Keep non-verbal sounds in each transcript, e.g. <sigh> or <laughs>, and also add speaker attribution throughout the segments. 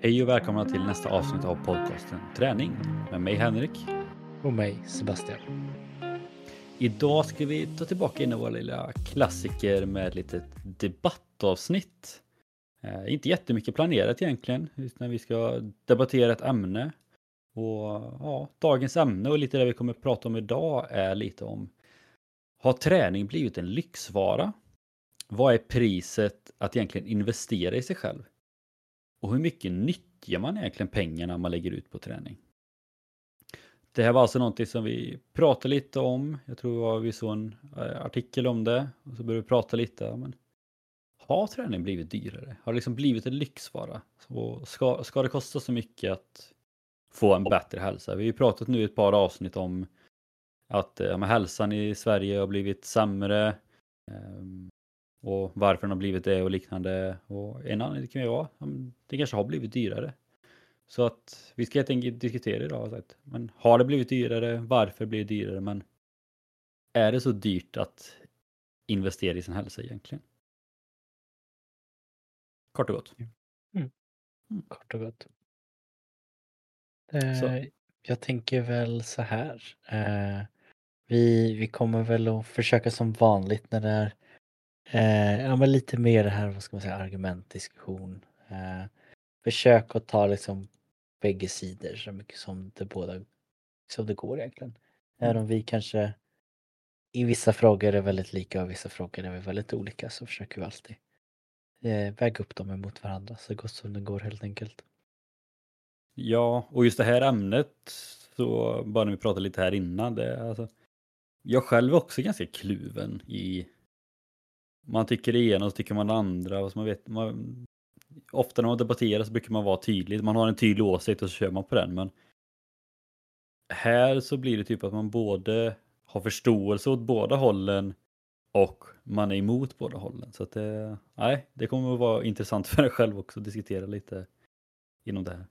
Speaker 1: Hej och välkomna till nästa avsnitt av podcasten Träning med mig Henrik.
Speaker 2: Och mig Sebastian.
Speaker 1: Idag ska vi ta tillbaka in i våra lilla klassiker med ett litet debattavsnitt. Eh, inte jättemycket planerat egentligen, utan vi ska debattera ett ämne. Och ja, dagens ämne och lite det vi kommer att prata om idag är lite om Har träning blivit en lyxvara? Vad är priset att egentligen investera i sig själv? Och hur mycket nyttjar man egentligen pengarna man lägger ut på träning? Det här var alltså någonting som vi pratade lite om. Jag tror vi såg en eh, artikel om det. Och så började vi prata lite. Men har träning blivit dyrare? Har det liksom blivit en lyxvara? Så ska, ska det kosta så mycket att få en bättre hälsa? Vi har ju pratat nu i ett par avsnitt om att eh, ja, hälsan i Sverige har blivit sämre. Ehm, och varför den har blivit det och liknande. Och en annan kan ju vara, det kanske har blivit dyrare. Så att vi ska helt enkelt diskutera idag. Men har det blivit dyrare? Varför blir det dyrare? Men är det så dyrt att investera i sin hälsa egentligen? Kort och gott.
Speaker 2: Mm. Mm. Kort och gott. Eh, jag tänker väl så här. Eh, vi, vi kommer väl att försöka som vanligt när det är Eh, ja, men lite mer det här, vad ska man säga, argumentdiskussion. Eh, försök att ta liksom bägge sidor så mycket som det båda som det går egentligen. Mm. Även om vi kanske i vissa frågor är väldigt lika och i vissa frågor är vi väldigt olika så försöker vi alltid eh, väga upp dem emot varandra så gott som det går helt enkelt.
Speaker 1: Ja, och just det här ämnet så bara när vi pratade lite här innan det alltså, jag själv är också ganska kluven i man tycker det ena och så tycker man det andra. Och så man vet, man, ofta när man debatterar så brukar man vara tydlig. Man har en tydlig åsikt och så kör man på den. Men här så blir det typ att man både har förståelse åt båda hållen och man är emot båda hållen. Så att det, nej, det kommer att vara intressant för en själv också att diskutera lite inom det här.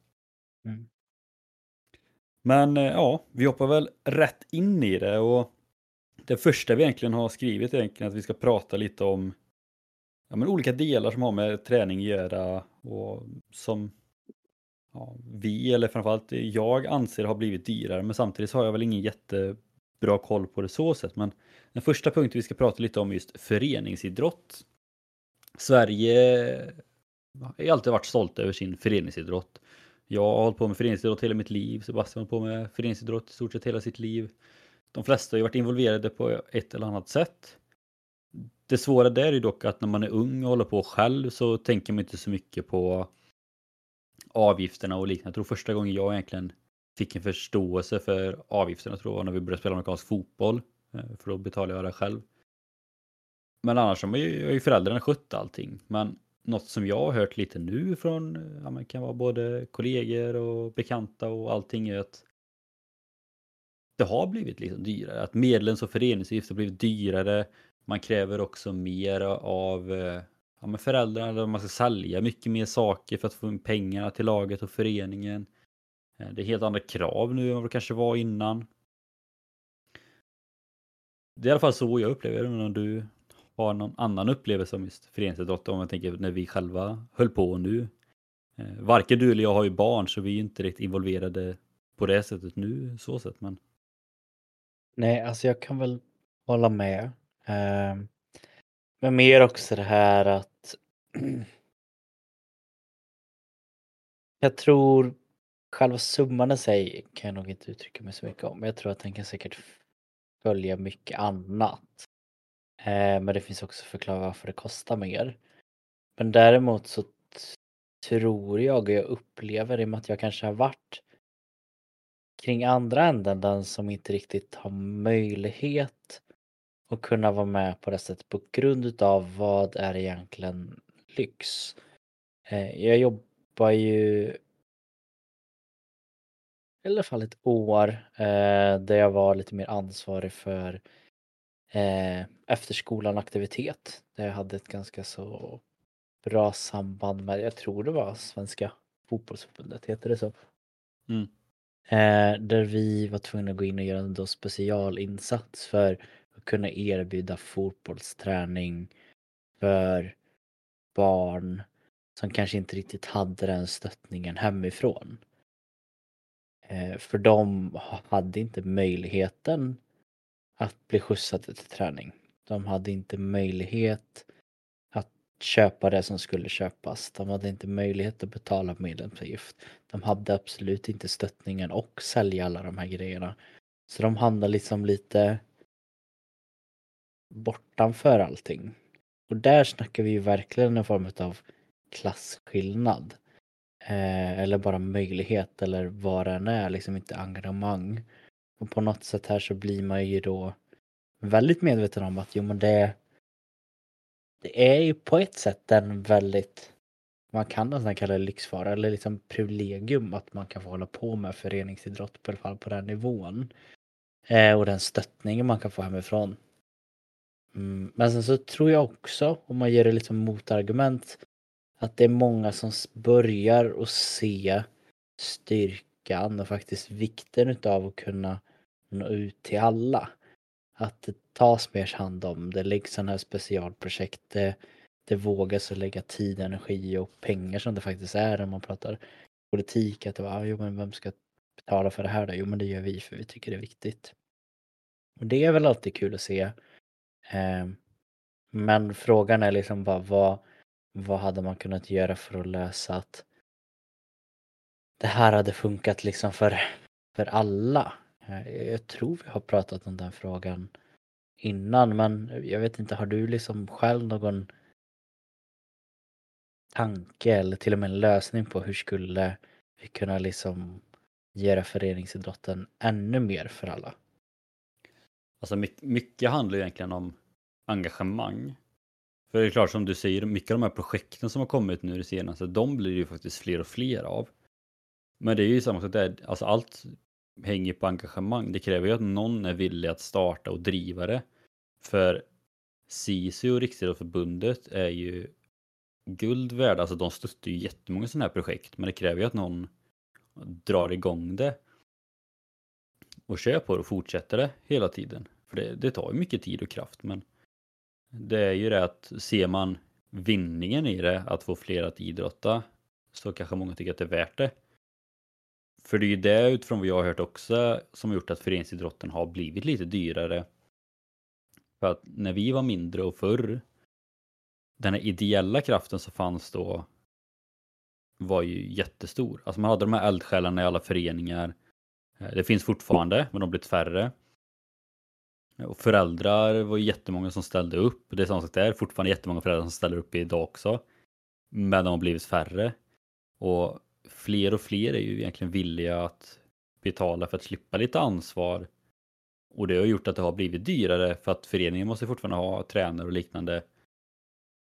Speaker 1: Mm. Men eh, ja, vi hoppar väl rätt in i det och det första vi egentligen har skrivit är egentligen att vi ska prata lite om ja, men olika delar som har med träning att göra och som ja, vi, eller framförallt jag, anser har blivit dyrare. Men samtidigt så har jag väl ingen jättebra koll på det så sätt. Men den första punkten vi ska prata lite om är just föreningsidrott. Sverige har alltid varit stolt över sin föreningsidrott. Jag har hållit på med föreningsidrott hela mitt liv. Sebastian har hållit på med föreningsidrott i stort sett hela sitt liv. De flesta har ju varit involverade på ett eller annat sätt. Det svåra där är ju dock att när man är ung och håller på själv så tänker man inte så mycket på avgifterna och liknande. Jag tror första gången jag egentligen fick en förståelse för avgifterna tror jag var när vi började spela amerikansk fotboll. Eh, för då betalade jag det själv. Men annars har ju föräldrarna skött allting. Men något som jag har hört lite nu från, ja, kan vara både kollegor och bekanta och allting är att det har blivit liksom dyrare. Att medlems och föreningsavgift har blivit dyrare. Man kräver också mer av eh, ja, men föräldrarna. Man ska sälja mycket mer saker för att få in pengarna till laget och föreningen. Eh, det är helt andra krav nu än vad det kanske var innan. Det är i alla fall så jag upplever det. Men om du har någon annan upplevelse om just föreningsidrott. Om jag tänker när vi själva höll på nu. Eh, varken du eller jag har ju barn så vi är inte riktigt involverade på det sättet nu. Så sätt, men
Speaker 2: Nej, alltså jag kan väl hålla med. Eh, men mer också det här att <clears throat> jag tror själva summan i sig kan jag nog inte uttrycka mig så mycket om. Jag tror att den kan säkert följa mycket annat. Eh, men det finns också förklara varför det kostar mer. Men däremot så tror jag och jag upplever i och med att jag kanske har varit kring andra änden, den som inte riktigt har möjlighet att kunna vara med på det sättet på grund utav vad är egentligen lyx? Eh, jag jobbar ju i alla fall ett år eh, där jag var lite mer ansvarig för eh, efterskolan aktivitet. Där jag hade ett ganska så bra samband med, jag tror det var Svenska fotbollsförbundet, heter det så? Mm. Eh, där vi var tvungna att gå in och göra en specialinsats för att kunna erbjuda fotbollsträning för barn som kanske inte riktigt hade den stöttningen hemifrån. Eh, för de hade inte möjligheten att bli skjutsade till träning. De hade inte möjlighet köpa det som skulle köpas. De hade inte möjlighet att betala medlemsavgift. De hade absolut inte stöttningen och sälja alla de här grejerna. Så de handlar liksom lite bortanför allting. Och där snackar vi ju verkligen en form av klasskillnad. Eh, eller bara möjlighet eller vad det än är, liksom inte engagemang. Och på något sätt här så blir man ju då väldigt medveten om att jo men det det är ju på ett sätt en väldigt man kan nästan kalla det lyxfara eller liksom privilegium att man kan få hålla på med föreningsidrott på alla fall på den nivån. Eh, och den stöttningen man kan få hemifrån. Mm, men sen så tror jag också, om man ger det liksom motargument, att det är många som börjar att se styrkan och faktiskt vikten utav att kunna nå ut till alla. Att det tas mer hand om, det läggs sådana här specialprojekt, det, det vågas att lägga tid, energi och pengar som det faktiskt är när man pratar politik. Att det var, ah, jo men vem ska betala för det här då? Jo men det gör vi för vi tycker det är viktigt. Och det är väl alltid kul att se. Eh, men frågan är liksom bara vad, vad hade man kunnat göra för att lösa att det här hade funkat liksom för, för alla? Eh, jag tror vi har pratat om den frågan innan men jag vet inte, har du liksom själv någon tanke eller till och med en lösning på hur skulle vi kunna liksom göra föreningsidrotten ännu mer för alla?
Speaker 1: Alltså mycket handlar egentligen om engagemang. För det är klart som du säger, mycket av de här projekten som har kommit nu det senaste, de blir ju faktiskt fler och fler av. Men det är ju samma sak där, alltså allt hänger på engagemang. Det kräver ju att någon är villig att starta och driva det. För SISU och Riksidrottsförbundet är ju guld värda, alltså de stöttar ju jättemånga sådana här projekt, men det kräver ju att någon drar igång det och kör på det och fortsätter det hela tiden. För det, det tar ju mycket tid och kraft, men det är ju det att ser man vinningen i det, att få fler att idrotta, så kanske många tycker att det är värt det. För det är ju det utifrån vad jag har hört också som har gjort att föreningsidrotten har blivit lite dyrare. För att när vi var mindre och förr, den här ideella kraften som fanns då var ju jättestor. Alltså man hade de här eldsjälarna i alla föreningar. Eh, det finns fortfarande, men de har blivit färre. Och föräldrar var jättemånga som ställde upp. Det är samma sak där, fortfarande jättemånga föräldrar som ställer upp idag också. Men de har blivit färre. Och fler och fler är ju egentligen villiga att betala för att slippa lite ansvar. Och det har gjort att det har blivit dyrare för att föreningen måste fortfarande ha tränare och liknande.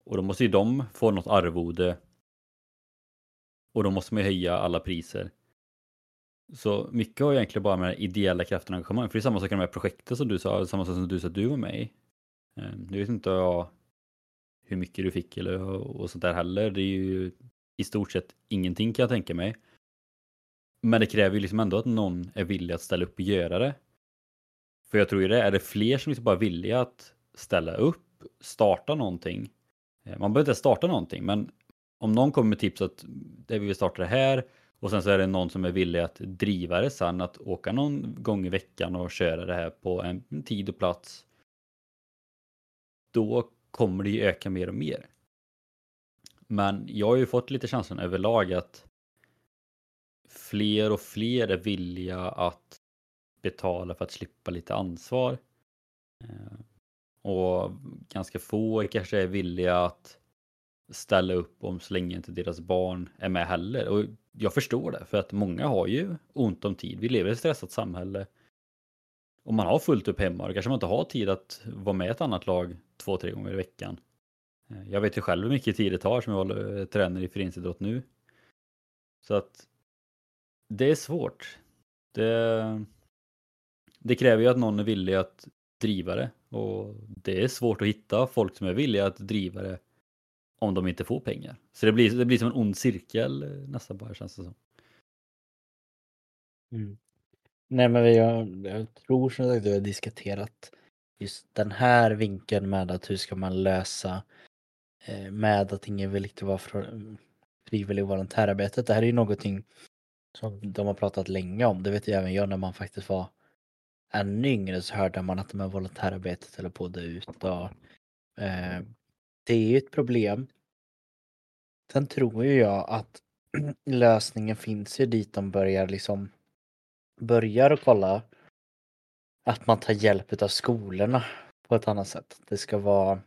Speaker 1: Och då måste ju de få något arvode. Och då måste man ju höja alla priser. Så mycket har egentligen bara med ideella kraften och engagemang. För det är samma sak med de här projekten som du sa, samma sak som du sa att du var med i. Ehm, nu vet inte jag, hur mycket du fick eller och sånt där heller. Det är ju i stort sett ingenting kan jag tänka mig. Men det kräver ju liksom ändå att någon är villig att ställa upp och göra det. För jag tror ju det, är det fler som liksom bara är villiga att ställa upp, starta någonting. Eh, man behöver inte starta någonting, men om någon kommer med tips att det vi vill starta det här och sen så är det någon som är villig att driva det sen, att åka någon gång i veckan och köra det här på en tid och plats. Då kommer det ju öka mer och mer. Men jag har ju fått lite känslan överlag att fler och fler är villiga att betala för att slippa lite ansvar. Eh, och ganska få kanske är villiga att ställa upp om så länge inte deras barn är med heller. Och jag förstår det, för att många har ju ont om tid. Vi lever i ett stressat samhälle. Och man har fullt upp hemma, då kanske man inte har tid att vara med ett annat lag två, tre gånger i veckan. Eh, jag vet ju själv hur mycket tid det tar som jag håller, eh, tränar i föreningsidrott nu. Så att det är svårt. Det, det kräver ju att någon är villig att driva det och det är svårt att hitta folk som är villiga att driva det om de inte får pengar. Så det blir, det blir som en ond cirkel eh, nästan bara känns det som.
Speaker 2: Mm. Nej men jag, jag tror som sagt att vi har diskuterat just den här vinkeln med att hur ska man lösa eh, Eh, med att ingen vill riktigt vara för, frivillig volontärarbetet. Det här är ju någonting som de har pratat länge om. Det vet ju även jag när man faktiskt var ännu yngre så hörde man att de här volontärarbetet höll på att dö ut. Och, eh, det är ju ett problem. Sen tror ju jag att <clears throat> lösningen finns ju dit de börjar liksom börjar och kolla att man tar hjälp av skolorna på ett annat sätt. Det ska vara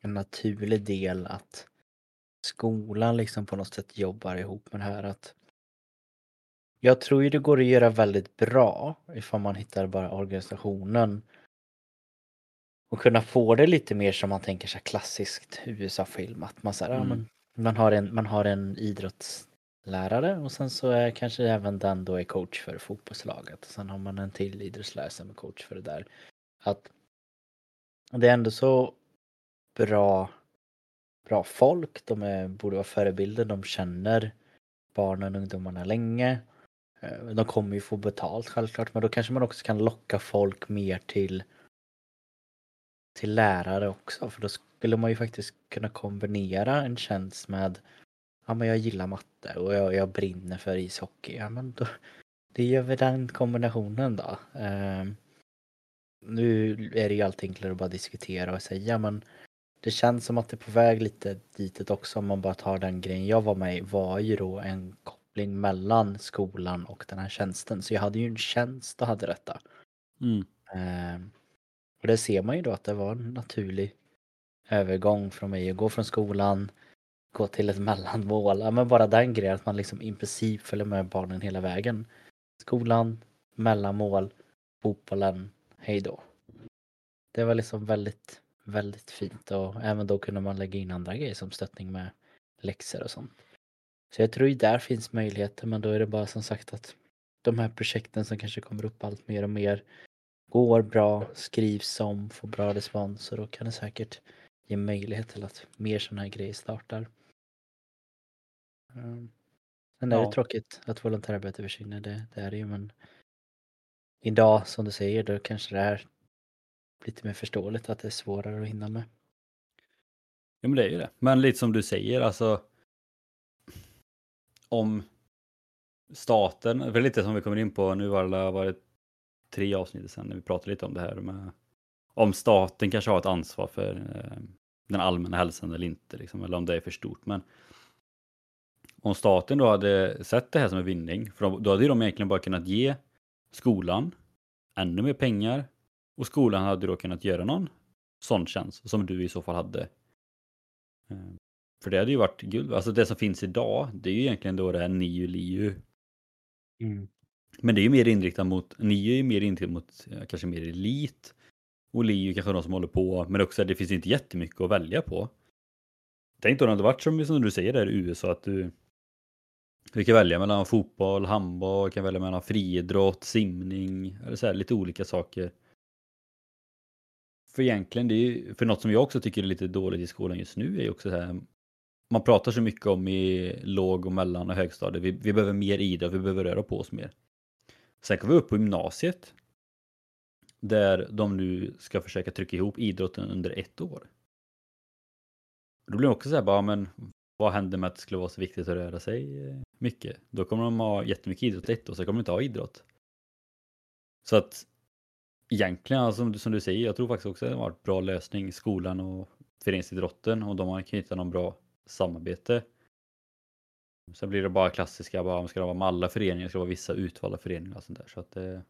Speaker 2: en naturlig del att skolan liksom på något sätt jobbar ihop med det här. Att jag tror ju det går att göra väldigt bra ifall man hittar bara organisationen och kunna få det lite mer som man tänker sig klassiskt USA-film. Att man, så här, mm. ja, men, man, har en, man har en idrottslärare och sen så är kanske även den då är coach för fotbollslaget. Sen har man en till idrottslärare som är coach för det där. Att det är ändå så bra, bra folk, de är, borde vara förebilder, de känner barnen och ungdomarna länge. Eh, de kommer ju få betalt självklart men då kanske man också kan locka folk mer till till lärare också för då skulle man ju faktiskt kunna kombinera en tjänst med ja men jag gillar matte och jag, jag brinner för ishockey. Ja men då, det gör vi den kombinationen då. Uh, nu är det ju alltid enklare att bara diskutera och säga men det känns som att det är på väg lite ditet också om man bara tar den grejen jag var med i var ju då en koppling mellan skolan och den här tjänsten. Så jag hade ju en tjänst och hade detta.
Speaker 1: Mm.
Speaker 2: Uh, och det ser man ju då att det var en naturlig övergång från mig att gå från skolan, gå till ett <laughs> mellanmål. Ja, men bara den grejen att man liksom i princip följer med barnen hela vägen. Skolan, mellanmål, fotbollen, hej då. Det var liksom väldigt, väldigt fint och även då kunde man lägga in andra grejer som stöttning med läxor och sånt. Så jag tror ju där finns möjligheter men då är det bara som sagt att de här projekten som kanske kommer upp allt mer och mer går bra, skrivs om, får bra respons och då kan det säkert ge möjlighet till att mer sådana här grejer startar. Um, sen är ja. det tråkigt att volontärarbete försvinner, det, det är det ju men idag som du säger då kanske det är lite mer förståeligt att det är svårare att hinna med.
Speaker 1: Ja men det är ju det. Men lite som du säger alltså om staten, för lite som vi kommer in på nu var det varit tre avsnitt sen när vi pratade lite om det här med om staten kanske har ett ansvar för eh, den allmänna hälsan eller inte, liksom, eller om det är för stort. Men om staten då hade sett det här som en vinning, för då hade de egentligen bara kunnat ge skolan ännu mer pengar och skolan hade då kunnat göra någon sån tjänst som du i så fall hade. Eh, för det hade ju varit guld. Alltså det som finns idag, det är ju egentligen då det här NIU, LIU.
Speaker 2: Mm.
Speaker 1: Men det är ju mer inriktat mot, NIU är ju mer inriktat mot kanske mer elit. Och LIU kanske de som håller på, men också det finns inte jättemycket att välja på. Tänk då det hade varit som, som du säger där i USA att du vi kan välja mellan fotboll, handboll, kan välja mellan friidrott, simning, eller så här, lite olika saker. För egentligen, det är ju, för något som jag också tycker är lite dåligt i skolan just nu är ju också så här, man pratar så mycket om i låg och mellan och högstadiet, vi, vi behöver mer idrott, vi behöver röra på oss mer. Sen kommer vi upp på gymnasiet. Där de nu ska försöka trycka ihop idrotten under ett år. Då blir det också så här bara, men vad händer med att det skulle vara så viktigt att röra sig eh, mycket? Då kommer de ha jättemycket idrott ett år, så kommer de inte ha idrott. Så att egentligen, alltså, som du säger, jag tror faktiskt också att det har varit bra lösning, skolan och föreningsidrotten, och de har knutit någon bra samarbete. Sen blir det bara klassiska, bara, ska det vara med alla föreningar, ska det vara vissa utvalda föreningar och sånt där. Så att, eh...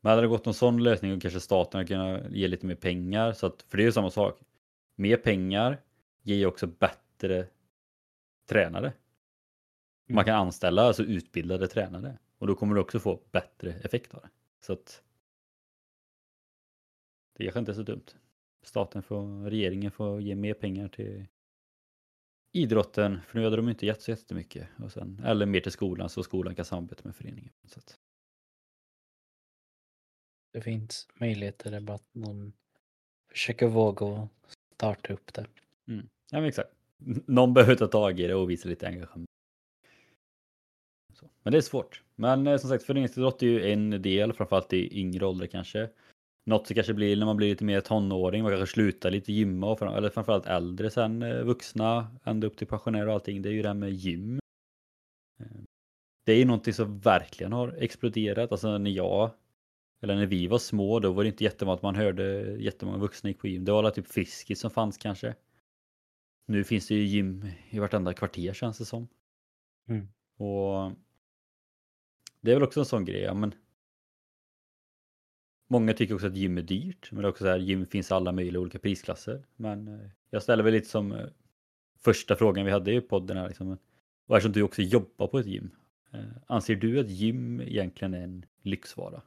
Speaker 1: Men hade det gått någon sån lösning och kanske staten hade kunnat ge lite mer pengar, så att, för det är ju samma sak. Mer pengar ger ju också bättre tränare. Man kan anställa alltså utbildade tränare och då kommer du också få bättre effekt av det. Så att det kanske inte är så dumt. Staten får, regeringen får ge mer pengar till idrotten, för nu hade de inte gett så jättemycket. Och sen, eller mer till skolan så skolan kan samarbeta med föreningen. Så att...
Speaker 2: Det finns möjligheter, det bara att någon försöker våga starta upp det.
Speaker 1: Mm. Ja men exakt. Någon behöver ta tag i det och visa lite engagemang. Men det är svårt. Men eh, som sagt föreningsidrott är ju en del, framförallt i yngre ålder kanske. något som kanske blir när man blir lite mer tonåring, man kanske slutar lite gymma, och, eller framförallt äldre sen, eh, vuxna, ända upp till pensionärer och allting, det är ju det här med gym. Eh, det är ju någonting som verkligen har exploderat, alltså när jag, eller när vi var små, då var det inte jättemånga att man hörde jättemånga vuxna gick på gym. Det var alla typ Friskis som fanns kanske. Nu finns det ju gym i vartenda kvarter känns det som.
Speaker 2: Mm.
Speaker 1: Och det är väl också en sån grej, ja, men Många tycker också att gym är dyrt, men det är också så här, gym finns i alla möjliga olika prisklasser. Men eh, jag ställer väl lite som eh, första frågan vi hade i podden här, liksom, och eftersom du också jobbar på ett gym, eh, anser du att gym egentligen är en lyxvara?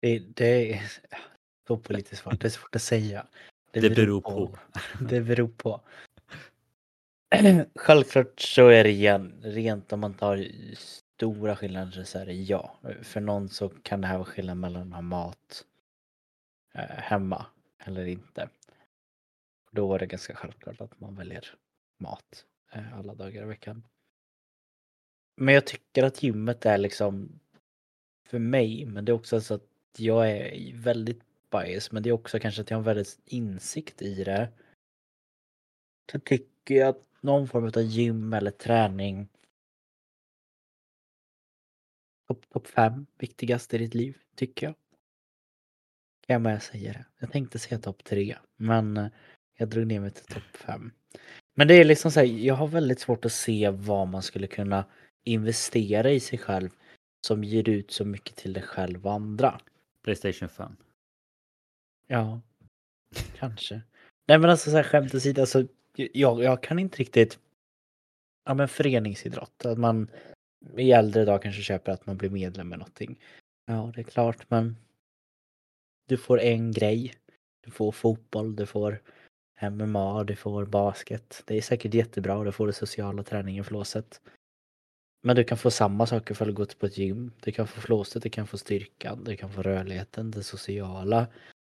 Speaker 2: Det, det är <laughs> så politiskt svårt, det är svårt att säga.
Speaker 1: Det, <laughs> det beror på. på.
Speaker 2: Det beror på. <clears throat> Självklart så är det igen, rent om man tar stora skillnader så är det ja. För någon så kan det här vara skillnad mellan att ha mat eh, hemma eller inte. Då är det ganska självklart att man väljer mat eh, alla dagar i veckan. Men jag tycker att gymmet är liksom för mig, men det är också så att jag är väldigt bias, men det är också kanske att jag har en väldigt insikt i det. Så tycker jag att någon form av gym eller träning topp top fem viktigaste i ditt liv, tycker jag. Kan jag med säga det. Jag tänkte säga topp tre, men eh, jag drog ner mig till topp fem. Men det är liksom så här, jag har väldigt svårt att se vad man skulle kunna investera i sig själv som ger ut så mycket till dig själv och andra.
Speaker 1: Playstation 5.
Speaker 2: Ja, kanske. Nej men alltså så här, skämt åsido, alltså, jag, jag kan inte riktigt... Ja men föreningsidrott, att man i äldre dag kanske köper att man blir medlem med någonting. Ja, det är klart, men du får en grej. Du får fotboll, du får MMA, du får basket. Det är säkert jättebra, och du får det sociala träningen, flåset. Men du kan få samma saker för att gå på ett gym. Du kan få flåset, du kan få styrkan, du kan få rörligheten, det sociala.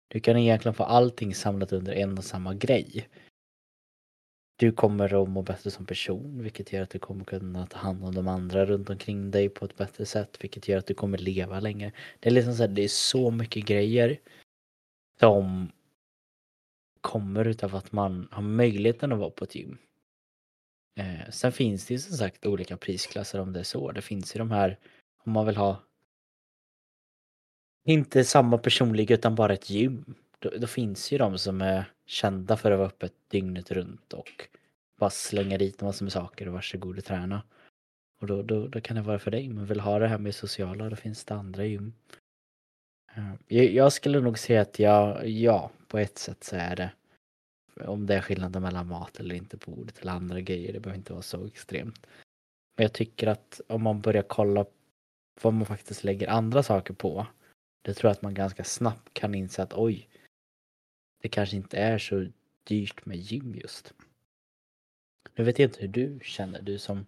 Speaker 2: Du kan egentligen få allting samlat under en och samma grej. Du kommer att må bättre som person, vilket gör att du kommer kunna ta hand om de andra runt omkring dig på ett bättre sätt, vilket gör att du kommer leva längre. Det är liksom så här, det är så mycket grejer som kommer utav att man har möjligheten att vara på ett gym. Eh, sen finns det ju som sagt olika prisklasser om det är så. Det finns ju de här, om man vill ha inte samma personlighet utan bara ett gym. Då, då, finns ju de som är kända för att vara öppet dygnet runt och bara slänga dit en massa med saker och varsågod och träna. Och då, då, då kan det vara för dig. Men vill ha det här med sociala, då finns det andra gym. Eh, jag, jag skulle nog säga att jag, ja, på ett sätt så är det. Om det är skillnaden mellan mat eller inte på bordet eller andra grejer, det behöver inte vara så extremt. Men jag tycker att om man börjar kolla vad man faktiskt lägger andra saker på. Det tror jag att man ganska snabbt kan inse att oj, det kanske inte är så dyrt med gym just. Nu vet jag inte hur du känner, du som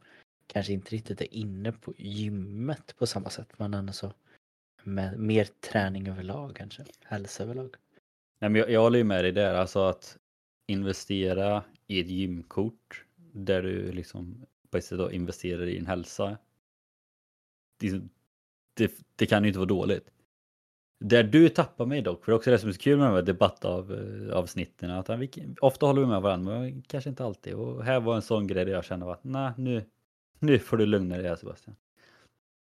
Speaker 2: kanske inte riktigt är inne på gymmet på samma sätt men ändå så med mer träning överlag kanske, hälsa överlag.
Speaker 1: Nej, men jag, jag håller ju med dig där, alltså att investera i ett gymkort där du liksom på ett sätt då investerar i din hälsa. Det, det, det kan ju inte vara dåligt. Där du tappar mig dock, för det är också det som är så kul med de här debattavsnitten, att vi, ofta håller vi med varandra, men kanske inte alltid. Och här var en sån grej där jag kände att nej, nu, nu får du lugna dig här Sebastian.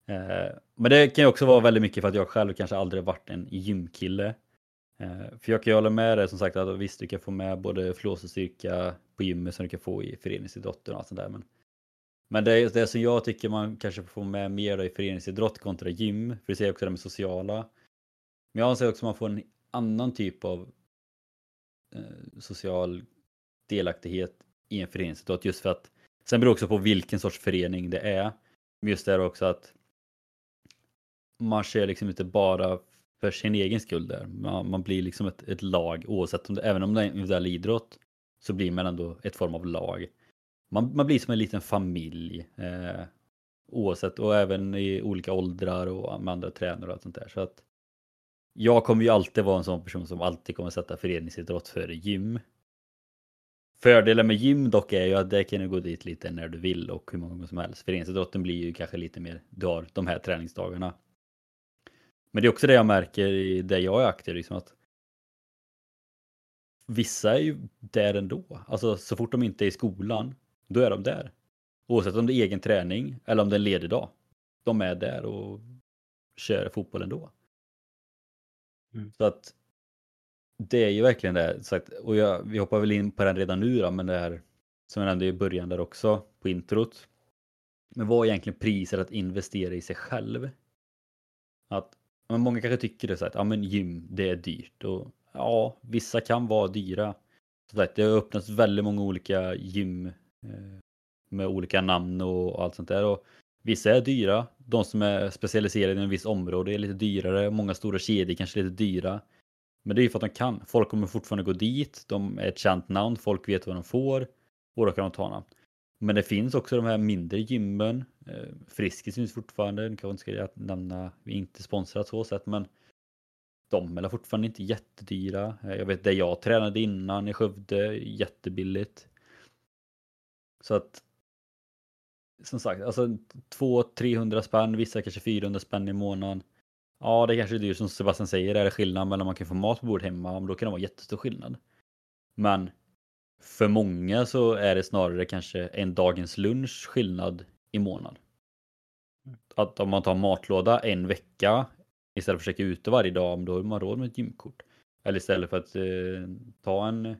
Speaker 1: Eh, men det kan ju också vara väldigt mycket för att jag själv kanske aldrig varit en gymkille. Eh, för jag kan ju hålla med dig som sagt att visst, du kan få med både flås och styrka på gymmet som du kan få i föreningsidrotten och allt sånt där. Men, men det, är det som jag tycker man kanske får med mer i föreningsidrott kontra gym, för du ser också det med sociala men jag anser också att man får en annan typ av eh, social delaktighet i en föreningsidrott just för att sen beror det också på vilken sorts förening det är. Men just det här också att man ser liksom inte bara för sin egen skull där. Man, man blir liksom ett, ett, lag oavsett om det, även om det är en individuell idrott så blir man ändå ett form av lag. Man, man blir som en liten familj eh, oavsett och även i olika åldrar och med andra tränare och allt sånt där. Så att jag kommer ju alltid vara en sån person som alltid kommer sätta föreningsidrott före gym. Fördelen med gym dock är ju att det kan du gå dit lite när du vill och hur många gånger som helst. Föreningsidrotten blir ju kanske lite mer, du har de här träningsdagarna. Men det är också det jag märker i det jag är aktiv, liksom att vissa är ju där ändå. Alltså så fort de inte är i skolan, då är de där. Oavsett om det är egen träning eller om det är en ledig dag. De är där och kör fotboll ändå.
Speaker 2: Mm.
Speaker 1: Så att det är ju verkligen det. Sagt, och jag, vi hoppar väl in på den redan nu då, men det här som jag nämnde i början där också på introt. Men vad är egentligen priset att investera i sig själv? Att men många kanske tycker det så att ja, men gym, det är dyrt. Och ja, vissa kan vara dyra. Så att det har öppnats väldigt många olika gym eh, med olika namn och allt sånt där. Och vissa är dyra. De som är specialiserade i en viss område är lite dyrare. Många stora kedjor kanske är lite dyra. Men det är ju för att de kan. Folk kommer fortfarande gå dit. De är ett känt namn. Folk vet vad de får. Och då kan de ta namn. Men det finns också de här mindre gymmen. Eh, Friskis finns fortfarande. Nu kanske inte ska nämna. Vi är inte sponsrat så sätt men de är fortfarande inte jättedyra. Eh, jag vet det jag tränade innan i Skövde, jättebilligt. Så att som sagt, alltså 200-300 spänn, vissa kanske 400 spänn i månaden. Ja, det kanske är dyrt som Sebastian säger, är det skillnad mellan man kan få mat på bordet hemma, men då kan det vara jättestor skillnad. Men för många så är det snarare kanske en dagens lunch skillnad i månad. Att om man tar matlåda en vecka istället för att käka ute varje dag, då har man råd med ett gymkort. Eller istället för att eh, ta en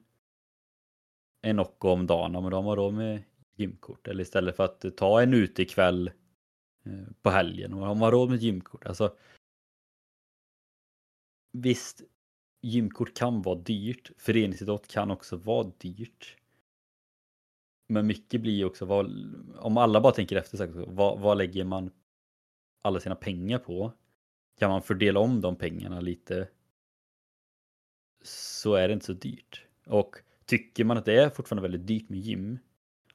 Speaker 1: en Nocco om dagen, men då har man råd med gymkort. Eller istället för att ta en utekväll eh, på helgen, och har man råd med ett gymkort. Alltså, visst, gymkort kan vara dyrt. Föreningsidrott kan också vara dyrt. Men mycket blir också, vad, om alla bara tänker efter, så vad, vad lägger man alla sina pengar på? Kan man fördela om de pengarna lite så är det inte så dyrt. Och tycker man att det är fortfarande väldigt dyrt med gym,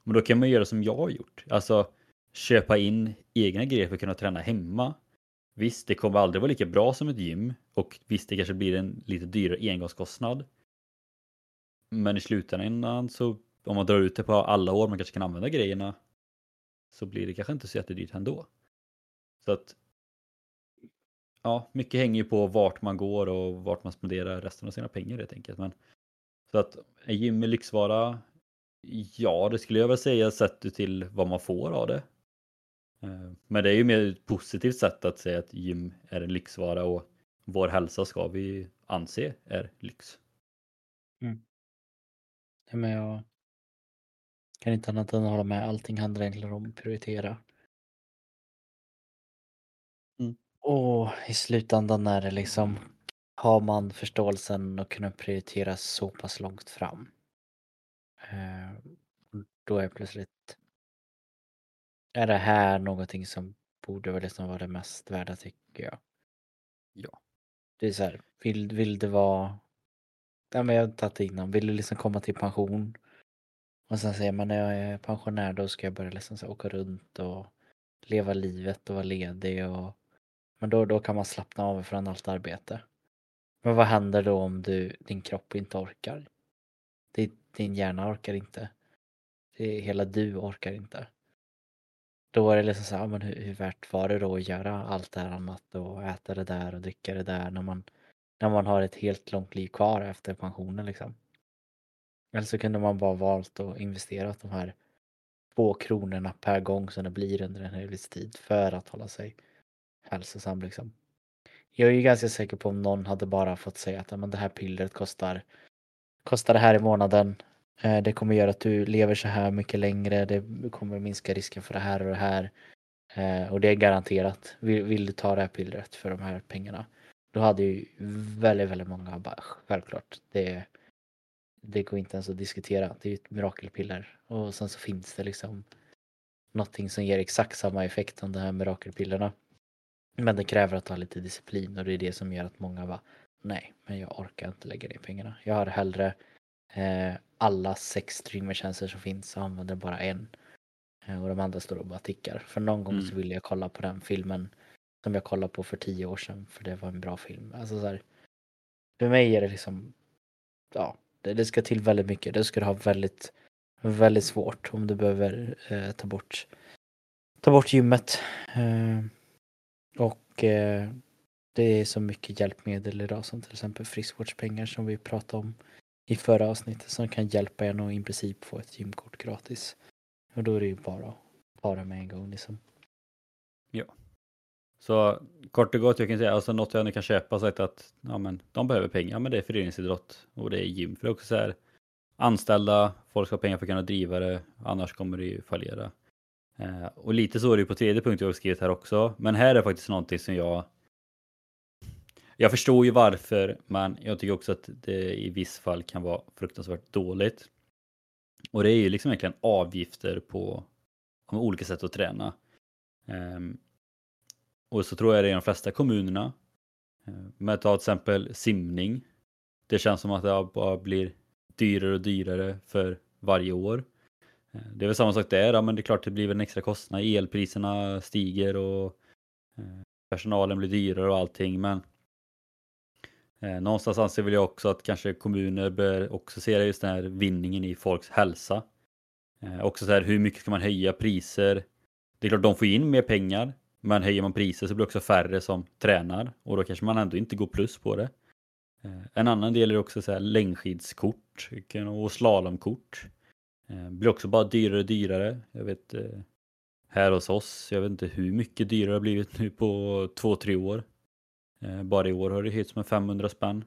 Speaker 1: men då kan man göra som jag har gjort. Alltså köpa in egna grejer för att kunna träna hemma. Visst, det kommer aldrig vara lika bra som ett gym och visst, det kanske blir en lite dyrare engångskostnad. Men i slutändan så om man drar ut det på alla år man kanske kan använda grejerna så blir det kanske inte så jättedyrt ändå. Så att ja, mycket hänger ju på vart man går och vart man spenderar resten av sina pengar helt enkelt. Men, så att är gym är lyxvara? Ja, det skulle jag väl säga sett till vad man får av det. Eh, Men det är ju mer ett positivt sätt att säga att gym är en lyxvara och vår hälsa ska vi anse är lyx.
Speaker 2: Ja, men jag kan inte annat än hålla med. Allting handlar egentligen om att prioritera.
Speaker 1: Mm.
Speaker 2: Och i slutändan är det liksom, har man förståelsen att kunna prioritera så pass långt fram. Eh, då är plötsligt, är det här någonting som borde väl liksom vara det mest värda tycker jag.
Speaker 1: Ja.
Speaker 2: Det är så här, vill, vill det vara, ja men jag har tagit det innan, vill du liksom komma till pension och sen säger man när jag är pensionär då ska jag börja liksom så här, åka runt och leva livet och vara ledig och men då, då kan man slappna av från allt arbete. Men vad händer då om du, din kropp inte orkar? Din, din hjärna orkar inte. Det, hela du orkar inte. Då är det liksom så här, men hur, hur värt var det då att göra allt det här annat och äta det där och dricka det där när man, när man har ett helt långt liv kvar efter pensionen liksom. Eller så kunde man bara valt att investera de här två kronorna per gång som det blir under en hel livstid för att hålla sig hälsosam liksom. Jag är ju ganska säker på om någon hade bara fått säga att men det här pillret kostar, kostar det här i månaden. Eh, det kommer göra att du lever så här mycket längre. Det kommer minska risken för det här och det här. Eh, och det är garanterat. Vill, vill du ta det här pillret för de här pengarna? Då hade ju väldigt, väldigt många bara självklart. Det, det går inte ens att diskutera. Det är ju ett mirakelpiller. Och sen så finns det liksom någonting som ger exakt samma effekt som de här mirakelpillerna. Men det kräver att ha lite disciplin och det är det som gör att många bara nej, men jag orkar inte lägga ner pengarna. Jag har hellre eh, alla sex streamertjänster som finns och använder bara en. Eh, och de andra står och bara tickar. För någon gång
Speaker 1: Mm.
Speaker 2: så vill jag kolla på den filmen som jag kollade på för tio år sedan för det var en bra film. Alltså så här, för mig är det liksom, ja, Det, det ska till väldigt mycket. Det ska du ha väldigt, väldigt svårt om du behöver eh, ta bort ta bort gymmet. Eh, och eh, det är så mycket hjälpmedel idag som till exempel friskvårdspengar som vi pratade om i förra avsnittet som kan hjälpa en att i princip få ett gymkort gratis. Och då är det ju bara att med en gång liksom.
Speaker 1: Ja. Så kort och gott, jag kan säga, alltså något jag nu kan köpa så att ja, men, de behöver pengar, men det är föreningsidrott och det är gym. För det är också så här, anställda, folk ska ha pengar för att kunna driva det, annars kommer det ju fallera. Eh, och lite så är det ju på tredje punkten jag har skrivit här också, men här är faktiskt någonting som jag jag förstår ju varför, men jag tycker också att det i viss fall kan vara fruktansvärt dåligt. Och det är ju liksom egentligen avgifter på olika sätt att träna. Um, och så tror jag det är i de flesta kommunerna. Ehm, men ta till exempel simning. Det känns som att det bara blir dyrare och dyrare för varje år. Ehm, det är väl samma sak där, ja men det är klart det blir en extra kostnad. Elpriserna stiger och personalen blir dyrare och allting. Men Eh, någonstans anser väl jag också att kanske kommuner bör också se just den här vinningen i folks hälsa. Eh, också så här, hur mycket ska man höja priser? Det är klart de får in mer pengar, men höjer man priser så blir det också färre som tränar och då kanske man ändå inte går plus på det. Eh, en annan del är också så här längdskidskort och slalomkort. Det blir också bara dyrare och dyrare. Jag vet eh, här hos oss, jag vet inte hur mycket dyrare det har blivit nu på två, tre år. Eh, bara i år har det höjts med 500 spänn.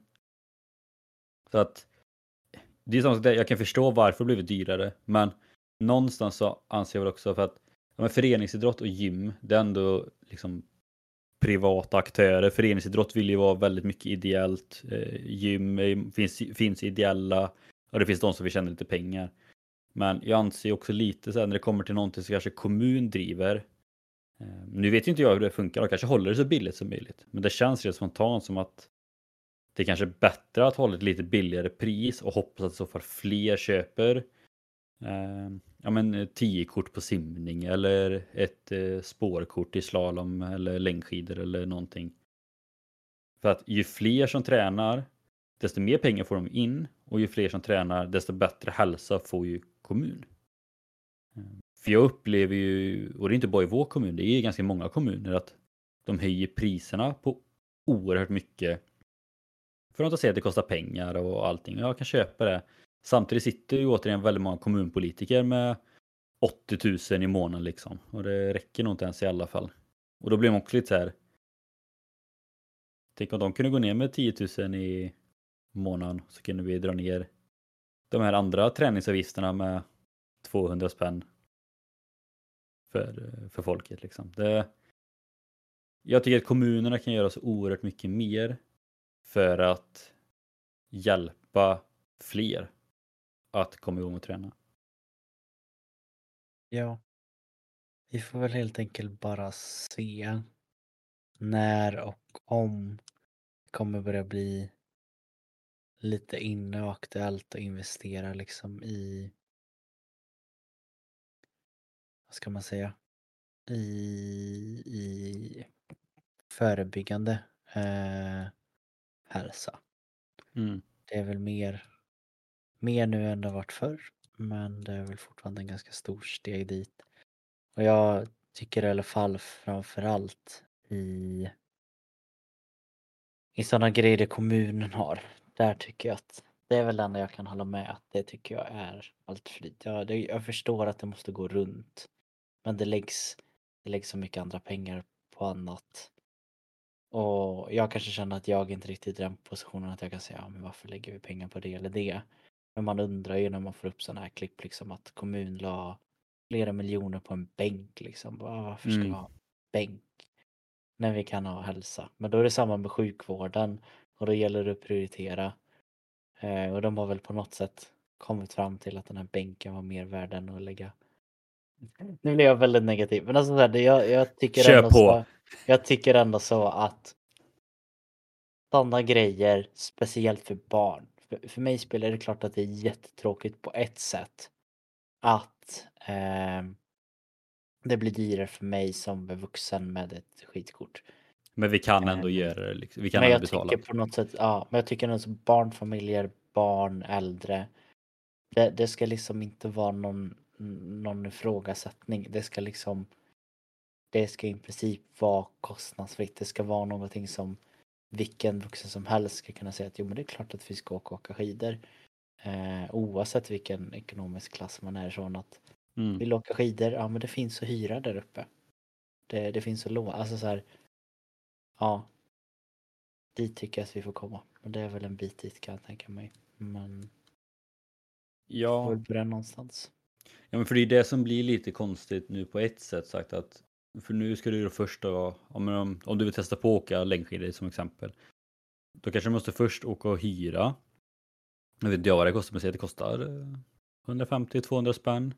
Speaker 1: Så att det är som sagt, jag kan förstå varför det blivit dyrare, men någonstans så anser jag väl också för att ja, föreningsidrott och gym, det är ändå liksom privata aktörer. Föreningsidrott vill ju vara väldigt mycket ideellt. Eh, gym finns, finns ideella och det finns de som vill tjäna lite pengar. Men jag anser också lite så här när det kommer till någonting som kanske kommun driver Eh, nu vet inte jag hur det funkar, och kanske håller det så billigt som möjligt. Men det känns rent spontant som att det kanske är bättre att hålla ett lite billigare pris och hoppas att i så fall fler köper eh, ja, men eh, 10 kort på simning eller ett eh, spårkort i slalom eller längdskidor eller någonting. För att ju fler som tränar, desto mer pengar får de in och ju fler som tränar, desto bättre hälsa får ju kommun. Eh, för jag upplever ju, och det är inte bara i vår kommun, det är ganska många kommuner att de höjer priserna på oerhört mycket. För att säga att det kostar pengar och allting. Jag kan köpa det. Samtidigt sitter ju återigen väldigt många kommunpolitiker med 80 000 i månaden liksom. Och det räcker nog inte ens i alla fall. Och då blir man också lite så här. Tänk om de kunde gå ner med 10 000 i månaden så kunde vi dra ner de här andra träningsavgifterna med 200 spänn för, för folket. Liksom. Det, jag tycker att kommunerna kan göra så oerhört mycket mer för att hjälpa fler att komma igång och träna.
Speaker 2: Ja. Vi får väl helt enkelt bara se när och om det kommer börja bli lite inne och aktuellt att investera liksom i ska man säga, i, i förebyggande eh, hälsa. Mm. Det är väl mer, mer nu än det varit förr, men det är väl fortfarande en ganska stor steg dit. Och jag tycker i alla fall framförallt i, i sådana grejer kommunen har. Där tycker jag att det är väl det enda jag kan hålla med att det tycker jag är allt för lite. Jag, jag förstår att det måste gå runt. Men det läggs, det läggs så mycket andra pengar på annat. Och jag kanske känner att jag inte riktigt är i den positionen att jag kan säga, ja, men varför lägger vi pengar på det eller det? Men man undrar ju när man får upp sådana här klipp liksom att kommun la flera miljoner på en bänk liksom. Varför ska mm. vi ha bänk? När vi kan ha hälsa. Men då är det samma med sjukvården och då gäller det att prioritera. Eh, och de har väl på något sätt kommit fram till att den här bänken var mer värd än att lägga nu blir jag väldigt negativ. Men alltså, här, jag, jag, tycker
Speaker 1: Kör
Speaker 2: ändå
Speaker 1: på.
Speaker 2: Så, jag tycker ändå så att sådana grejer, speciellt för barn. För, för mig spelar det klart att det är jättetråkigt på ett sätt. Att eh, det blir dyrare för mig som vuxen med ett skitkort.
Speaker 1: Men vi kan ändå eh, göra det. Liksom. Vi kan
Speaker 2: men
Speaker 1: jag
Speaker 2: betala. tycker på något sätt, ja, men jag tycker att barnfamiljer barn, äldre. Det, det ska liksom inte vara någon, någon ifrågasättning. Det ska liksom det ska i princip vara kostnadsfritt. Det ska vara någonting som vilken vuxen som helst ska kunna säga att jo men det är klart att vi ska åka och åka skidor. Eh, oavsett vilken ekonomisk klass man är ifrån att
Speaker 1: Mm.
Speaker 2: vill åka skidor, ja men det finns att hyra där uppe. Det, det finns att låna, alltså så här. Ja. Dit tycker jag att vi får komma. Men det är väl en bit dit kan jag tänka mig. Men vi får
Speaker 1: Ja,
Speaker 2: börja någonstans
Speaker 1: ja, men för det är det som blir lite konstigt nu på ett sätt sagt att för nu ska du då först då, om, om, om du vill testa på att åka längdskidor som exempel. Då kanske du måste först åka och hyra. Jag vet inte jag vad det kostar, men säg att det kostar eh, 150-200 spänn.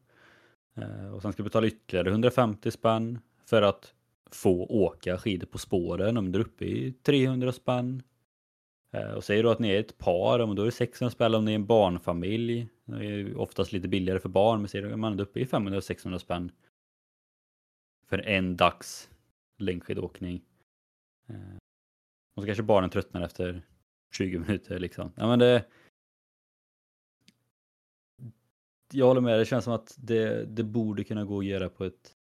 Speaker 1: Eh, Och sen ska du betala ytterligare 150 spänn för att få åka skidor på spåren om du är uppe i 300 spänn. Eh, Och säger du att ni är ett par, då är det 600 spänn om ni är en barnfamilj. Det är oftast lite billigare för barn, men ser man är uppe i 500-600 spänn. För en dags längdskidåkning. Eh, och så kanske barnen tröttnar efter 20 minuter liksom. Ja, men det... Jag håller med, det känns som att det, det borde kunna gå att göra på ett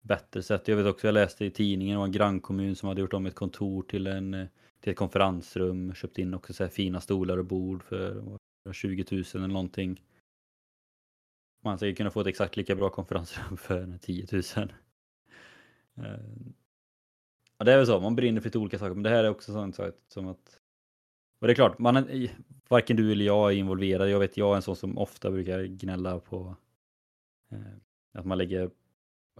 Speaker 1: bättre sätt. Jag vet också, jag läste i tidningen om en grannkommun som hade gjort om ett kontor till, en, till ett konferensrum, köpt in också så här fina stolar och bord för 20 000 eller någonting. Man ska kunna få ett exakt lika bra konferensrum för 10 000. Eh, ja, det är väl så, man brinner för lite olika saker, men det här är också sånt som att... Och det är klart, man är, varken du eller jag är involverad. Jag vet, jag är en sån som ofta brukar gnälla på eh, att man lägger,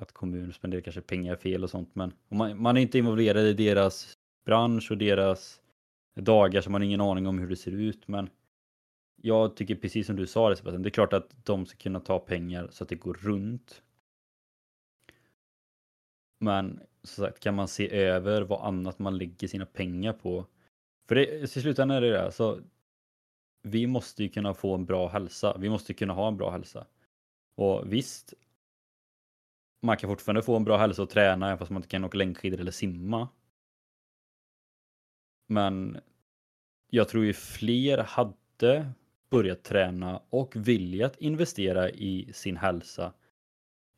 Speaker 1: att kommunen spenderar kanske pengar fel och sånt, men man, man är inte involverad i deras bransch och deras dagar så man har ingen aning om hur det ser ut, men jag tycker precis som du sa det Sebastian, det är klart att de ska kunna ta pengar så att det går runt. Men som sagt, kan man se över vad annat man lägger sina pengar på? För det, i slutändan är det det, så vi måste ju kunna få en bra hälsa. Vi måste kunna ha en bra hälsa. Och visst, man kan fortfarande få en bra hälsa och träna även fast man inte kan åka längdskidor eller simma. Men jag tror ju fler hade börjat träna och viljat investera i sin hälsa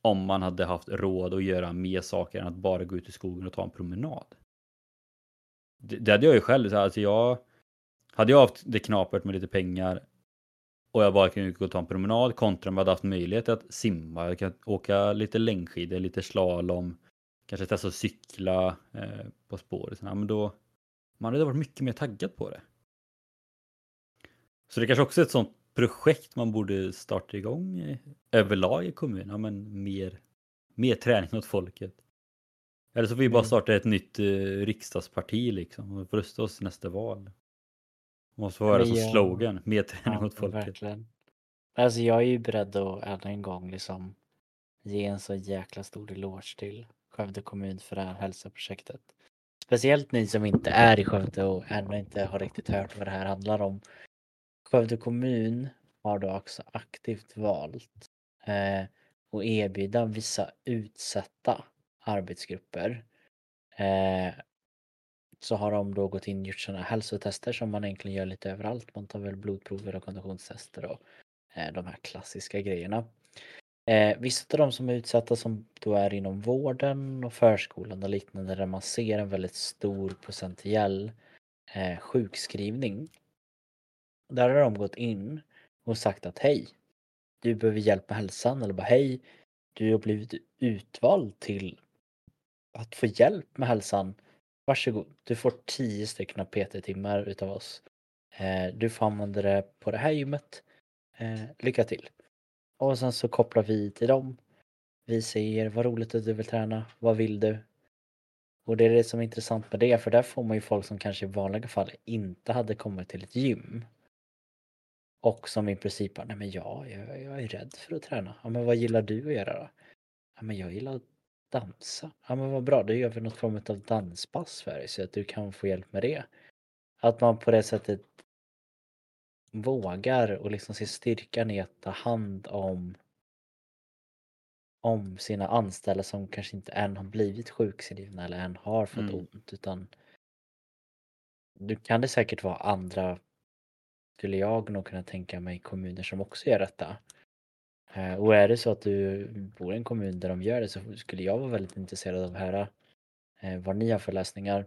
Speaker 1: om man hade haft råd att göra mer saker än att bara gå ut i skogen och ta en promenad. Det, det hade jag ju själv, alltså jag hade jag haft det knapert med lite pengar och jag bara kunde gå och ta en promenad kontra om jag hade haft möjlighet att simma, jag kan åka lite längdskidor, lite slalom, kanske testa att cykla eh, på spåret. Ja, men då, man hade varit mycket mer taggad på det. Så det kanske också är ett sånt projekt man borde starta igång överlag i kommunen. Ja, men mer, mer träning åt folket. Eller så får vi bara
Speaker 2: Mm.
Speaker 1: starta ett nytt eh, riksdagsparti liksom och rösta oss i nästa val. Måste
Speaker 2: Men
Speaker 1: som slogan, mer träning
Speaker 2: Ja,
Speaker 1: åt folket.
Speaker 2: verkligen. Alltså jag är ju beredd att ännu en gång liksom ge en så jäkla stor eloge till Skövde kommun för det här hälsoprojektet. Speciellt ni som inte är i Skövde och ännu inte har riktigt hört vad det här handlar om. Skövde kommun har då också aktivt valt eh, att erbjuda vissa utsatta arbetsgrupper eh, så har de då gått in och gjort sådana hälsotester som man egentligen gör lite överallt. Man tar väl blodprover och konditionstester och eh, de här klassiska grejerna. Eh, vissa av de som är utsatta som då är inom vården och förskolan och liknande där man ser en väldigt stor procentuell eh, sjukskrivning. Där har de gått in och sagt att hej, du behöver hjälp med hälsan eller bara hej, du har blivit utvald till att få hjälp med hälsan. Varsågod, du får 10 stycken PT-timmar utav oss. Eh, du får använda det på det här gymmet. Eh, lycka till! Och sen så kopplar vi till dem. Vi säger vad roligt att du vill träna, vad vill du? Och det är det som är intressant med det, för där får man ju folk som kanske i vanliga fall inte hade kommit till ett gym. Och som i princip bara, nej men ja, jag, jag är rädd för att träna. Ja men vad gillar du att göra då? Ja men jag gillar att dansa. Ja men vad bra, då gör vi något form av danspass för dig så att du kan få hjälp med det. Att man på det sättet vågar och liksom ser styrkan i att ta hand om om sina anställda som kanske inte än har blivit sjukskrivna eller än har fått
Speaker 1: Mm.
Speaker 2: ont utan nu kan det säkert vara andra skulle jag nog kunna tänka mig kommuner som också gör detta. Eh, och är det så att du bor i en kommun där de gör det så skulle jag vara väldigt intresserad av att höra eh, vad ni har för lösningar.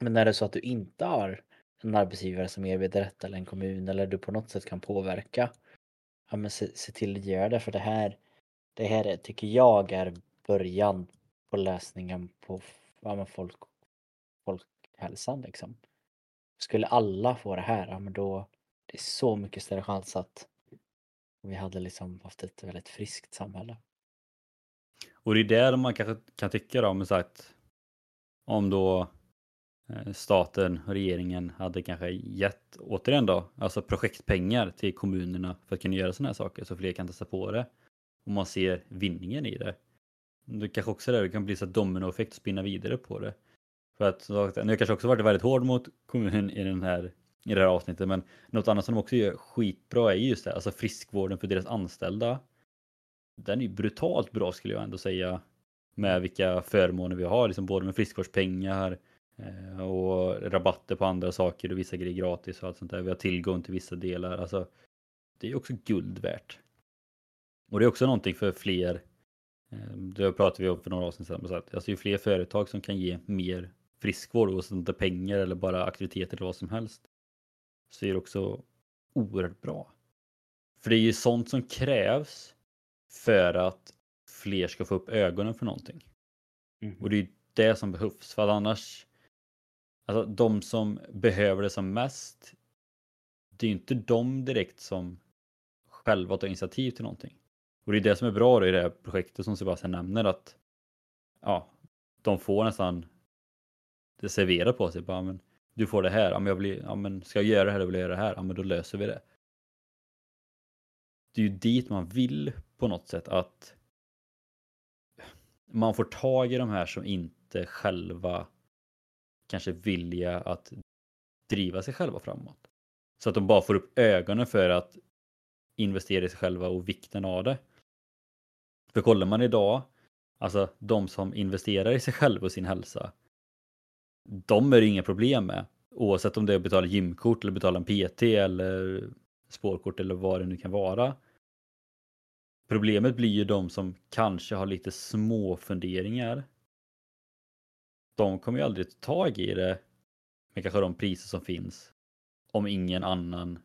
Speaker 2: Men är det så att du inte har en arbetsgivare som erbjuder detta eller en kommun eller du på något sätt kan påverka. Ja men se, se till att göra det för det här det här tycker jag är början på lösningen på ja, men folk, folkhälsan liksom. Skulle alla få det här, ja men då så mycket större chans att vi hade liksom haft ett väldigt friskt samhälle.
Speaker 1: Och det är där man kanske kan tycka då, om sagt, om då eh, staten och regeringen hade kanske gett, återigen då, alltså projektpengar till kommunerna för att kunna göra sådana här saker så fler kan testa på det. Och man ser vinningen i det. Det kanske också är det kan bli så dominoeffekt och spinna vidare på det. För att nu har kanske också varit väldigt hård mot kommunen i den här i det här avsnittet men något annat som de också gör skitbra är just det, alltså friskvården för deras anställda. Den är ju brutalt bra skulle jag ändå säga med vilka förmåner vi har, liksom både med friskvårdspengar eh, och rabatter på andra saker och vissa grejer gratis och allt sånt där. Vi har tillgång till vissa delar. Alltså, det är också guld värt. Och det är också någonting för fler, eh, det pratade vi om för några avsnitt sedan, alltså ju fler företag som kan ge mer friskvård, oavsett om det är pengar eller bara aktiviteter eller vad som helst, så är det också oerhört bra. För det är ju sånt som krävs för att fler ska få upp ögonen för någonting. Mm. Och det är ju det som behövs, för att annars, alltså de som behöver det som mest, det är ju inte de direkt som själva tar initiativ till någonting. Och det är det som är bra i det här projektet som Sebastian nämner att ja, de får nästan det serverat på sig. Bara, men, du får det här, ja, men jag blir, ja, men ska jag göra det här, då vill jag göra det här, ja, men då löser vi det. Det är ju dit man vill på något sätt att man får tag i de här som inte själva kanske vilja att driva sig själva framåt. Så att de bara får upp ögonen för att investera i sig själva och vikten av det. För kollar man idag, alltså de som investerar i sig själva och sin hälsa, de är det inga problem med. Oavsett om det är att betala gymkort eller betala en PT eller spårkort eller vad det nu kan vara. Problemet blir ju de som kanske har lite små funderingar. De kommer ju aldrig ta tag i det med kanske de priser som finns om ingen annan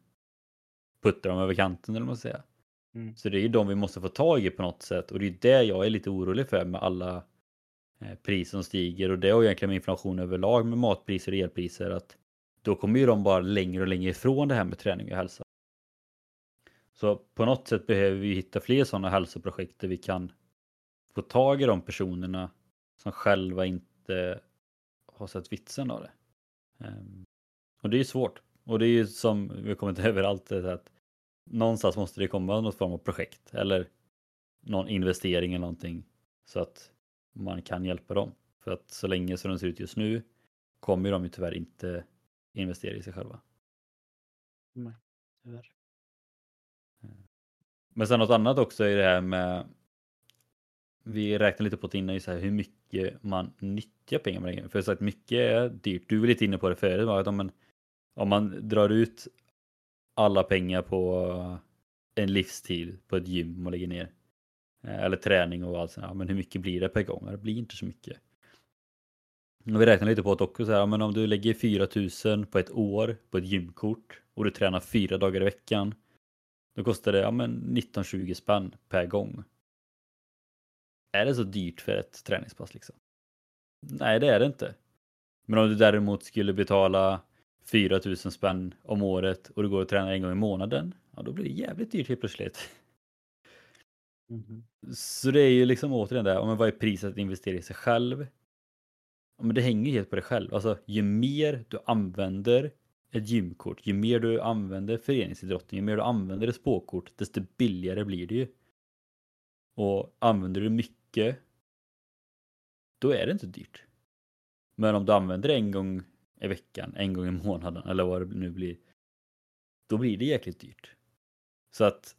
Speaker 1: puttar dem över kanten eller vad man säger. Mm. Så det är ju de vi måste få tag i på något sätt och det är det jag är lite orolig för med alla Eh, pris priser som stiger och det har egentligen med inflation överlag med matpriser och elpriser att då kommer ju de bara längre och längre ifrån det här med träning och hälsa. Så på något sätt behöver vi hitta fler sådana hälsoprojekt där vi kan få tag i de personerna som själva inte har sett vitsen av det. Ehm, och det är svårt. Och det är ju som vi kommit <laughs> överallt, det att någonstans måste det komma något form av projekt eller någon investering eller någonting så att man kan hjälpa dem. För att så länge som de ser ut just nu kommer de ju tyvärr inte investera i sig själva.
Speaker 2: Nej, tyvärr.
Speaker 1: Men sen något annat också är det här med vi räknar lite på det innan, så här, hur mycket man nyttjar pengar med För sagt, mycket är dyrt. Du var lite inne på det förut, att om man, om man drar ut alla pengar på en livstid på ett gym och lägger ner. Eh, eller träning och allt sånt. Ja, men hur mycket blir det per gång? Det blir inte så mycket. Och vi räknar lite på det också, så här, men om du lägger 4000 på ett år på ett gymkort och du tränar fyra dagar i veckan. Då kostar det ja, 19-20 spänn per gång. Är det så dyrt för ett träningspass liksom? Nej, det är det inte. Men om du däremot skulle betala 4000 spänn om året och du går och tränar en gång i månaden, ja då blir det jävligt dyrt helt plötsligt. Mm. Så det är ju liksom återigen det, men vad är priset att investera i sig själv? Men det hänger ju helt på dig själv. Alltså ju mer du använder ett gymkort, ju mer du använder föreningsidrotten, ju mer du använder ett spåkort, desto billigare blir det ju. Och använder du mycket, då är det inte dyrt. Men om du använder det en gång i veckan, en gång i månaden eller vad det nu blir. Då blir det jäkligt dyrt. Så att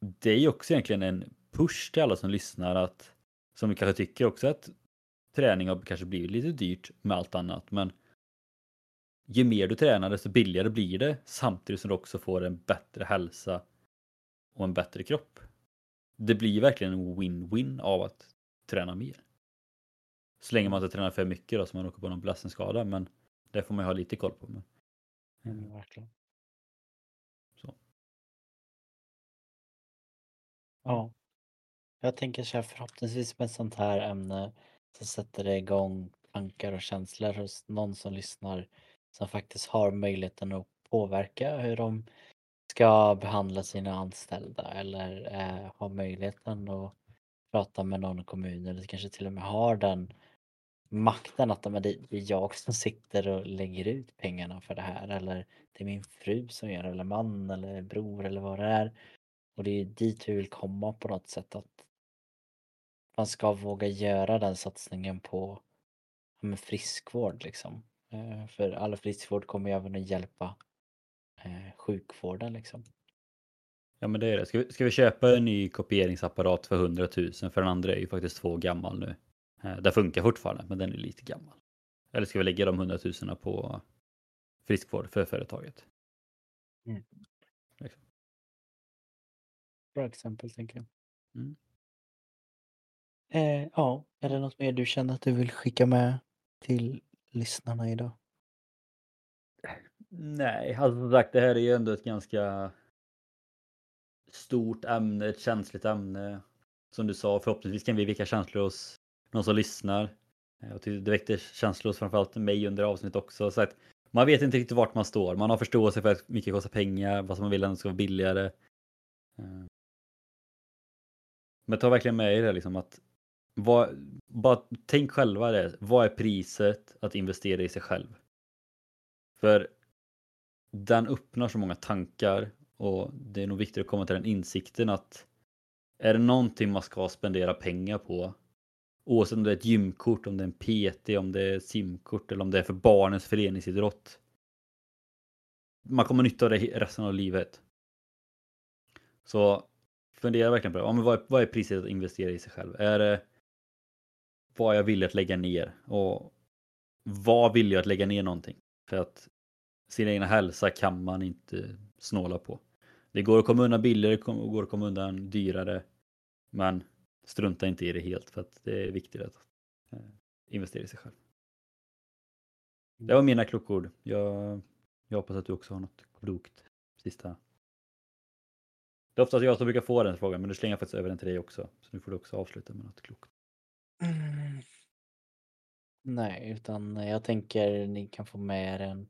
Speaker 1: det är ju också egentligen en push till alla som lyssnar att som kanske tycker också att träning har kanske blivit lite dyrt med allt annat men ju mer du tränar desto billigare blir det samtidigt som du också får en bättre hälsa och en bättre kropp. Det blir verkligen en win-win av att träna mer. Så länge man inte tränar för mycket då så man åker på någon belastningsskada men det får man ju ha lite koll på. Men...
Speaker 2: Mm, verkligen.
Speaker 1: Så.
Speaker 2: Ja. Jag tänker så här förhoppningsvis med ett sånt här ämne så sätter det igång tankar och känslor hos någon som lyssnar som faktiskt har möjligheten att påverka hur de ska behandla sina anställda eller eh, har möjligheten att prata med någon kommun eller kanske till och med har den makten att men det är jag som sitter och lägger ut pengarna för det här eller det är min fru som gör det eller man eller bror eller vad det är. Och det är dit vi vill komma på något sätt att man ska våga göra den satsningen på med friskvård liksom. Eh, för all friskvård kommer ju även att hjälpa eh, sjukvården liksom.
Speaker 1: Ja men det är det. Ska vi, ska vi köpa en ny kopieringsapparat för 100 000 för den andra är ju faktiskt två gammal nu. Eh, den funkar fortfarande men den är lite gammal. Eller ska vi lägga de 100 000 på friskvård för företaget?
Speaker 2: Mm.
Speaker 1: Liksom.
Speaker 2: Bra exempel tänker jag.
Speaker 1: Mm.
Speaker 2: Eh, ja, är det något mer du känner att du vill skicka med till lyssnarna idag?
Speaker 1: Nej, alltså som sagt det här är ju ändå ett ganska stort ämne, ett känsligt ämne. Som du sa, förhoppningsvis kan vi väcka känslor hos någon som lyssnar. Eh, och det väckte känslor hos framförallt mig under avsnittet också. Så att man vet inte riktigt vart man står. Man har förståelse för att mycket kostar pengar, vad som man vill att det ska vara billigare. Eh. Men ta verkligen med er det liksom att vad, bara tänk själva det. Vad är priset att investera i sig själv? För den öppnar så många tankar och det är nog viktigt att komma till den insikten att är det någonting man ska spendera pengar på oavsett om det är ett gymkort, om det är en PT, om det är simkort eller om det är för barnens föreningsidrott. Man kommer nytta av det resten av livet. Så fundera verkligen på det. Ja, men vad, är, vad är priset att investera i sig själv? Är det vad jag vill att lägga ner och vad vill jag att lägga ner någonting? För att sin egna hälsa kan man inte snåla på. Det går att komma undan billigare, det går att komma undan dyrare. Men strunta inte i det helt för att det är viktigt att eh, investera i sig själv. Det var mina klockord. Jag, jag hoppas att du också har något klokt sista. Det är oftast jag som brukar få den frågan men nu slänger jag faktiskt över den till dig också. Så nu får du också avsluta med något klokt.
Speaker 2: Mm. Nej, utan jag tänker ni kan få med er en,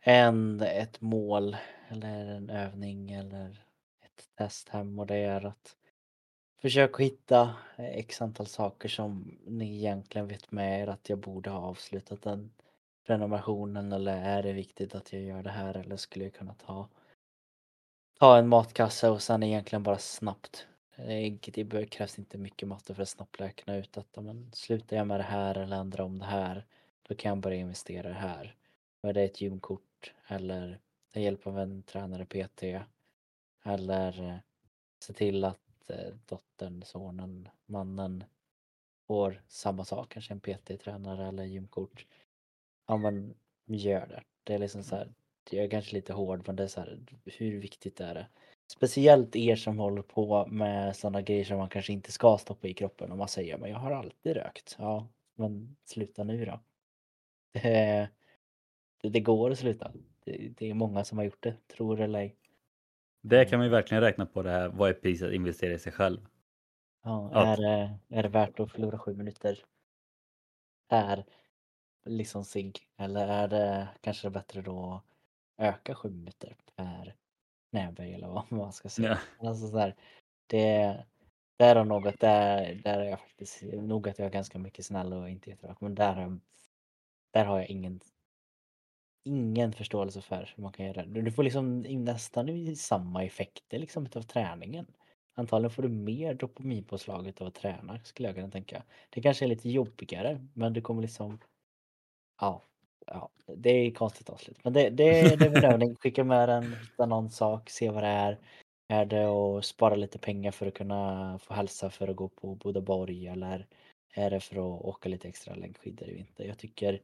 Speaker 2: en, ett mål eller en övning eller ett test hem och det är att försöka hitta x antal saker som ni egentligen vet med er att jag borde ha avslutat den prenumerationen eller är det viktigt att jag gör det här eller skulle jag kunna ta ta en matkasse och sen egentligen bara snabbt det krävs inte mycket matte för att snabbt räkna ut att men slutar jag med det här eller ändrar om det här då kan jag börja investera i det här. Är det ett gymkort eller ta hjälp av en tränare PT eller eh, se till att eh, dottern, sonen, mannen får samma sak, kanske en PT-tränare eller gymkort. Ja men gör det. Det är liksom så här, jag är kanske lite hård men det är så här, hur viktigt är det? Speciellt er som håller på med sådana grejer som man kanske inte ska stoppa i kroppen och man säger men jag har alltid rökt. Ja, men sluta nu då. Det, det, går att sluta. Det, det, är många som har gjort det, tror eller ej.
Speaker 1: Det kan man ju verkligen räkna på det här. Vad är priset att investera i sig själv?
Speaker 2: Ja, är, det, är det värt att förlora sju minuter per liksom sig eller är det kanske bättre då att öka sju minuter per näböj eller <laughs> vad man ska säga. Ja. Alltså så här, det, det är något, där, där är jag faktiskt, nog att jag är ganska mycket snäll och inte jätterak, men där, har, där har jag ingen, ingen förståelse för hur man kan göra det. Du får liksom nästan samma effekter liksom av träningen. Antagligen får du mer dopaminpåslag av att träna skulle jag kunna tänka. Det kanske är lite jobbigare men du kommer liksom Ja, ja, det är konstigt avslut. Men det, det, det är min övning. Skicka med den, hitta någon sak, se vad det är. Är det att spara lite pengar för att kunna få hälsa för att gå på Bodaborg eller är det för att åka lite extra längdskidor i vinter? Jag tycker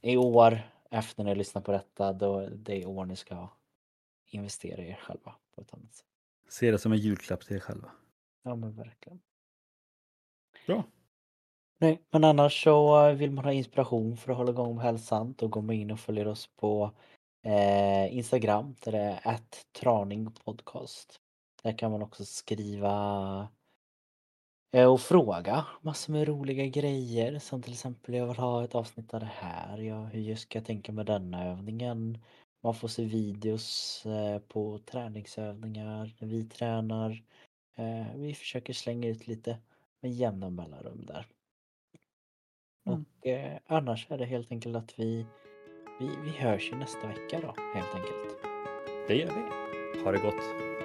Speaker 2: i år efter när ni lyssnar på detta, då det är år ni ska investera i er själva på ett annat sätt.
Speaker 1: Se det som en julklapp till er själva.
Speaker 2: Ja men verkligen.
Speaker 1: Bra.
Speaker 2: Nej, men annars så vill man ha inspiration för att hålla igång med hälsan, då går man in och följer oss på eh, Instagram där det är att traningpodcast. Där kan man också skriva eh, och fråga massor med roliga grejer som till exempel jag vill ha ett avsnitt av det här. Ja, hur ska jag tänka med denna övningen? Man får se videos eh, på träningsövningar när vi tränar. Eh, vi försöker slänga ut lite med jämna mellanrum där.
Speaker 1: Mm.
Speaker 2: Och eh, annars är det helt enkelt att vi, vi, vi hörs ju nästa vecka då helt enkelt.
Speaker 1: Det gör vi. Ha det gott.